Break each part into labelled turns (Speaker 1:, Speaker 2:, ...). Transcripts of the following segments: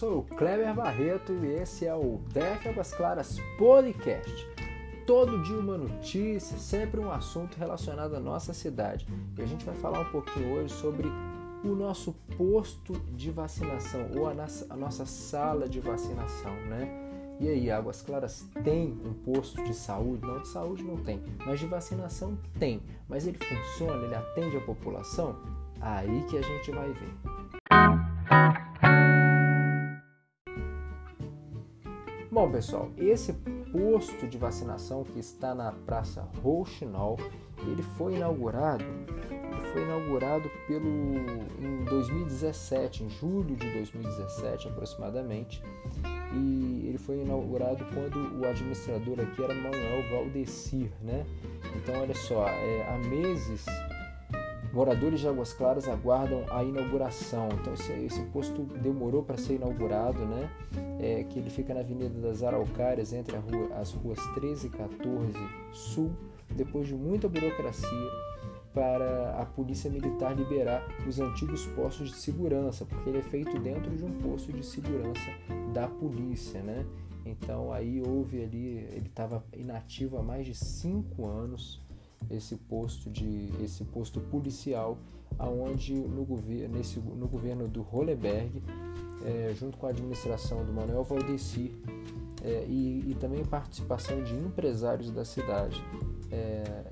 Speaker 1: sou o Kleber Barreto e esse é o DF Águas Claras Podcast. Todo dia uma notícia, sempre um assunto relacionado à nossa cidade. E a gente vai falar um pouquinho hoje sobre o nosso posto de vacinação ou a nossa, a nossa sala de vacinação, né? E aí, Águas Claras tem um posto de saúde? Não, de saúde não tem, mas de vacinação tem. Mas ele funciona? Ele atende a população? Aí que a gente vai ver. Bom, pessoal, esse posto de vacinação que está na Praça Rouxinol, ele foi inaugurado, ele foi inaugurado pelo em 2017, em julho de 2017 aproximadamente, e ele foi inaugurado quando o administrador aqui era Manuel Valdecir, né? Então, olha só, é, há meses moradores de Águas Claras aguardam a inauguração. Então, esse, esse posto demorou para ser inaugurado, né? É, que ele fica na Avenida das Araucárias, entre rua, as ruas 13 e 14 Sul, depois de muita burocracia para a polícia militar liberar os antigos postos de segurança, porque ele é feito dentro de um posto de segurança da polícia, né? Então aí houve ali, ele estava inativo há mais de cinco anos esse posto de esse posto policial, aonde no governo nesse no governo do Hollenberg, é, junto com a administração do Manuel Valdeci é, e, e, também participação de empresários da cidade, é,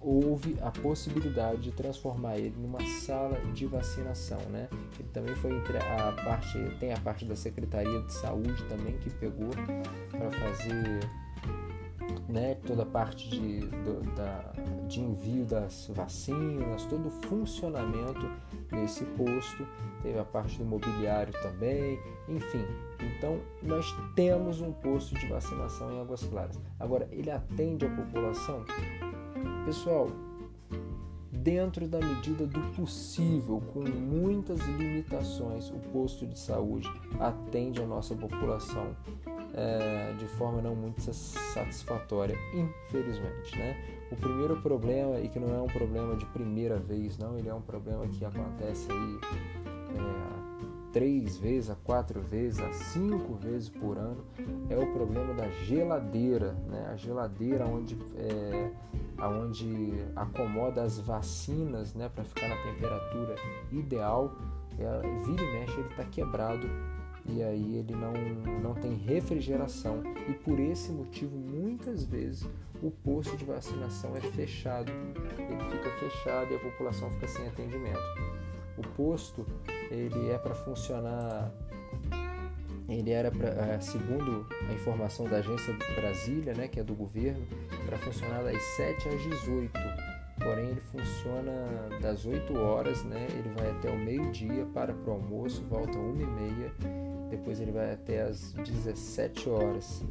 Speaker 1: houve a possibilidade de transformar ele numa sala de vacinação, né? Ele também foi entre a parte tem a parte da Secretaria de Saúde também que pegou para fazer né, toda a parte de, do, da, de envio das vacinas, todo o funcionamento desse posto, teve a parte do mobiliário também, enfim. Então, nós temos um posto de vacinação em Águas Claras. Agora, ele atende a população? Pessoal, dentro da medida do possível, com muitas limitações, o posto de saúde atende a nossa população é, de forma não muito satisfatória, infelizmente. Né? O primeiro problema, e que não é um problema de primeira vez, não, ele é um problema que acontece aí é, três vezes, a quatro vezes, a cinco vezes por ano, é o problema da geladeira, né? a geladeira onde, é, onde acomoda as vacinas né, para ficar na temperatura ideal, é, vira e mexe ele está quebrado e aí ele não, não tem refrigeração e por esse motivo muitas vezes o posto de vacinação é fechado, ele fica fechado e a população fica sem atendimento. O posto ele é para funcionar, ele era para, é, segundo a informação da agência Brasília, né, que é do governo, para funcionar das 7 às 18 porém ele funciona das 8 horas, né? Ele vai até o meio-dia para o almoço, volta 1 e meia depois ele vai até as 17 horas.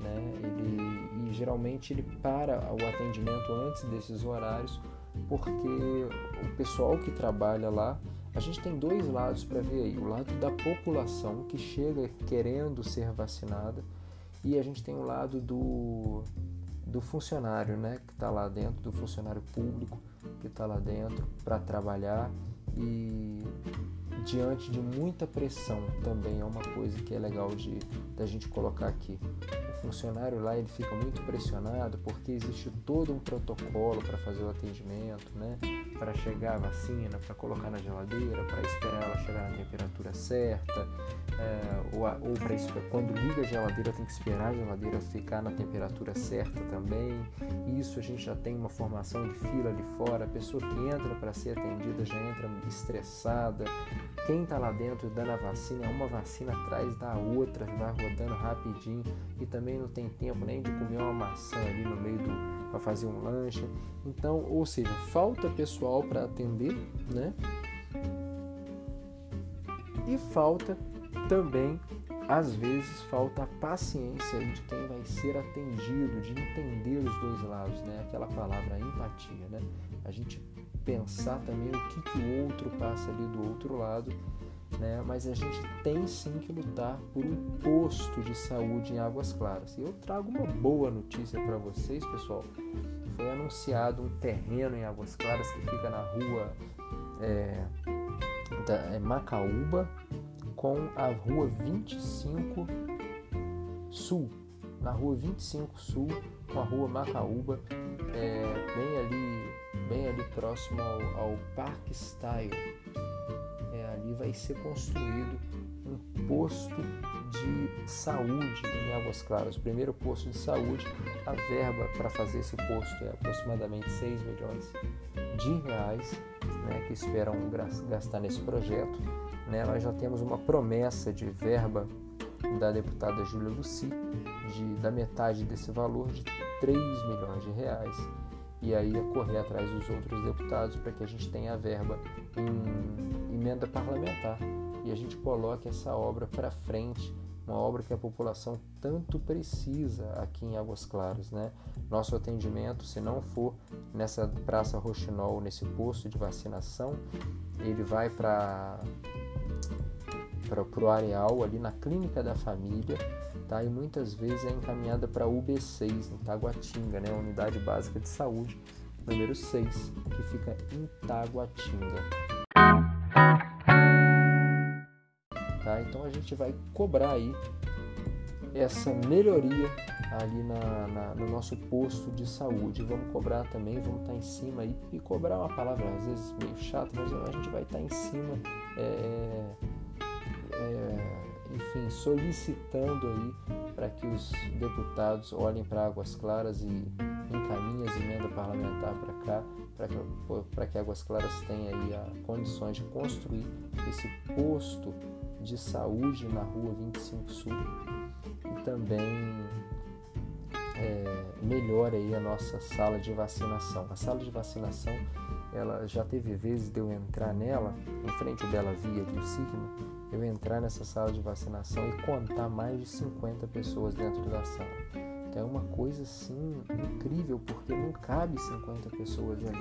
Speaker 1: Né? Ele, e geralmente ele para o atendimento antes desses horários, porque o pessoal que trabalha lá, a gente tem dois lados para ver aí: o lado da população que chega querendo ser vacinada, e a gente tem o lado do, do funcionário, né, que está lá dentro, do funcionário público que está lá dentro para trabalhar e diante de muita pressão também é uma coisa que é legal de da gente colocar aqui. O funcionário lá ele fica muito pressionado porque existe todo um protocolo para fazer o atendimento, né? Para chegar a vacina, para colocar na geladeira, para esperar ela chegar na temperatura certa, é, ou, para quando liga a geladeira tem que esperar a geladeira ficar na temperatura certa também. Isso a gente já tem uma formação de fila ali fora. A pessoa que entra para ser atendida já entra estressada, quem está lá dentro dando a vacina, é uma vacina atrás da outra, vai rodando rapidinho e também não tem tempo nem de comer uma maçã ali no meio do para fazer um lanche. Então, ou seja, falta pessoal para atender, né? E falta também às vezes falta a paciência de quem vai ser atendido, de entender os dois lados, né? Aquela palavra empatia, né? A gente pensar também o que, que o outro passa ali do outro lado, né? Mas a gente tem sim que lutar por um posto de saúde em Águas Claras. E eu trago uma boa notícia para vocês, pessoal. Foi anunciado um terreno em Águas Claras que fica na rua é, da, é Macaúba, com a rua 25 Sul, na rua 25 Sul, com a rua Macaúba, é, bem ali, bem ali próximo ao, ao Park Style. É, ali vai ser construído um posto de saúde em Águas Claras, o primeiro posto de saúde. A verba para fazer esse posto é aproximadamente 6 milhões de reais, né, que esperam gastar nesse projeto. Né, nós já temos uma promessa de verba da deputada Júlia Luci de, da metade desse valor de 3 milhões de reais e aí é correr atrás dos outros deputados para que a gente tenha a verba em emenda parlamentar e a gente coloque essa obra para frente, uma obra que a população tanto precisa aqui em Águas Claras, né? Nosso atendimento, se não for nessa Praça Roxinol, nesse posto de vacinação, ele vai para para o areal ali na clínica da família, tá? E muitas vezes é encaminhada para a UB6 em Taguatinga, né? Unidade Básica de Saúde número 6, que fica em Taguatinga. Então a gente vai cobrar aí essa melhoria ali na, na, no nosso posto de saúde. Vamos cobrar também, vamos estar tá em cima aí e cobrar uma palavra às vezes meio chata, mas a gente vai estar tá em cima, é, é, enfim, solicitando aí para que os deputados olhem para Águas Claras e encaminhem as emendas parlamentar para cá, para que, que Águas Claras tenha aí a, condições de construir esse posto de saúde na rua 25 Sul e também é, melhora aí a nossa sala de vacinação. A sala de vacinação ela já teve vezes de eu entrar nela, em frente ao Bela Via de Sigma, eu entrar nessa sala de vacinação e contar mais de 50 pessoas dentro da sala. É uma coisa assim incrível, porque não cabe 50 pessoas ali.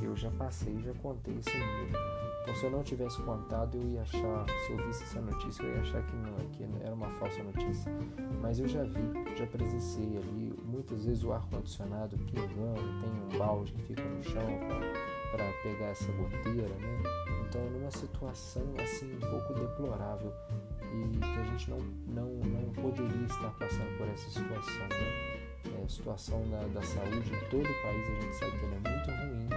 Speaker 1: Eu já passei, já contei esse número. Então, se eu não tivesse contado, eu ia achar, se eu visse essa notícia, eu ia achar que não, que era uma falsa notícia. Mas eu já vi, já presenciei ali, muitas vezes o ar-condicionado pingando, tem um balde que fica no chão para pegar essa goteira, né? Então, numa situação assim um pouco deplorável e que a gente não, não, não poderia estar passando por essa situação, né? É, a situação da, da saúde em todo o país, a gente sabe que é muito ruim,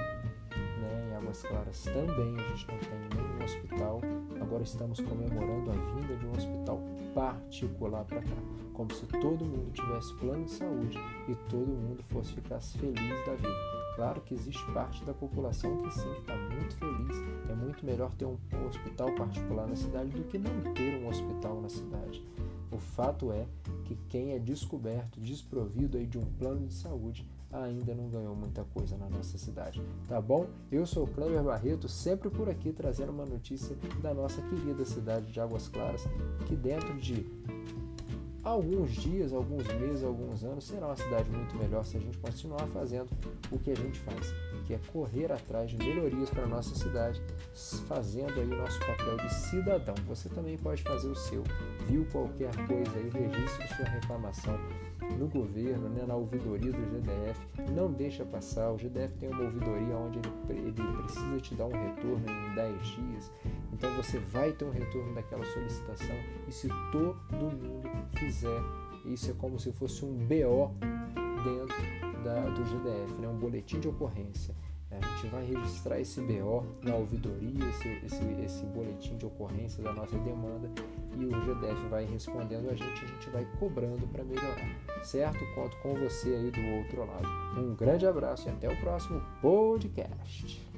Speaker 1: Águas Claras também a gente não tem nenhum hospital. Agora estamos comemorando a vinda de um hospital particular para cá, como se todo mundo tivesse plano de saúde e todo mundo fosse ficar feliz da vida. Claro que existe parte da população que sim está muito feliz. É muito melhor ter um hospital particular na cidade do que não ter um hospital na cidade. O fato é que quem é descoberto, desprovido aí de um plano de saúde, ainda não ganhou muita coisa na nossa cidade, tá bom? Eu sou o Cleber Barreto, sempre por aqui trazendo uma notícia da nossa querida cidade de Águas Claras, que dentro de alguns dias, alguns meses, alguns anos, será uma cidade muito melhor se a gente continuar fazendo o que a gente faz, que é correr atrás de melhorias para a nossa cidade, fazendo aí o nosso papel de cidadão. Você também pode fazer o seu. Viu qualquer coisa aí, registre sua reclamação no governo, né, na ouvidoria do GDF. Não deixa passar. O GDF tem uma ouvidoria onde ele, ele precisa te dar um retorno em 10 dias. Então você vai ter um retorno daquela solicitação. E se todo mundo fizer, isso é como se fosse um BO dentro da, do GDF, né, um boletim de ocorrência. É, a gente vai registrar esse BO na ouvidoria, esse, esse, esse boletim de ocorrência da nossa demanda e o GDF vai respondendo a gente, a gente vai cobrando para melhorar, certo? Conto com você aí do outro lado. Um grande abraço e até o próximo podcast.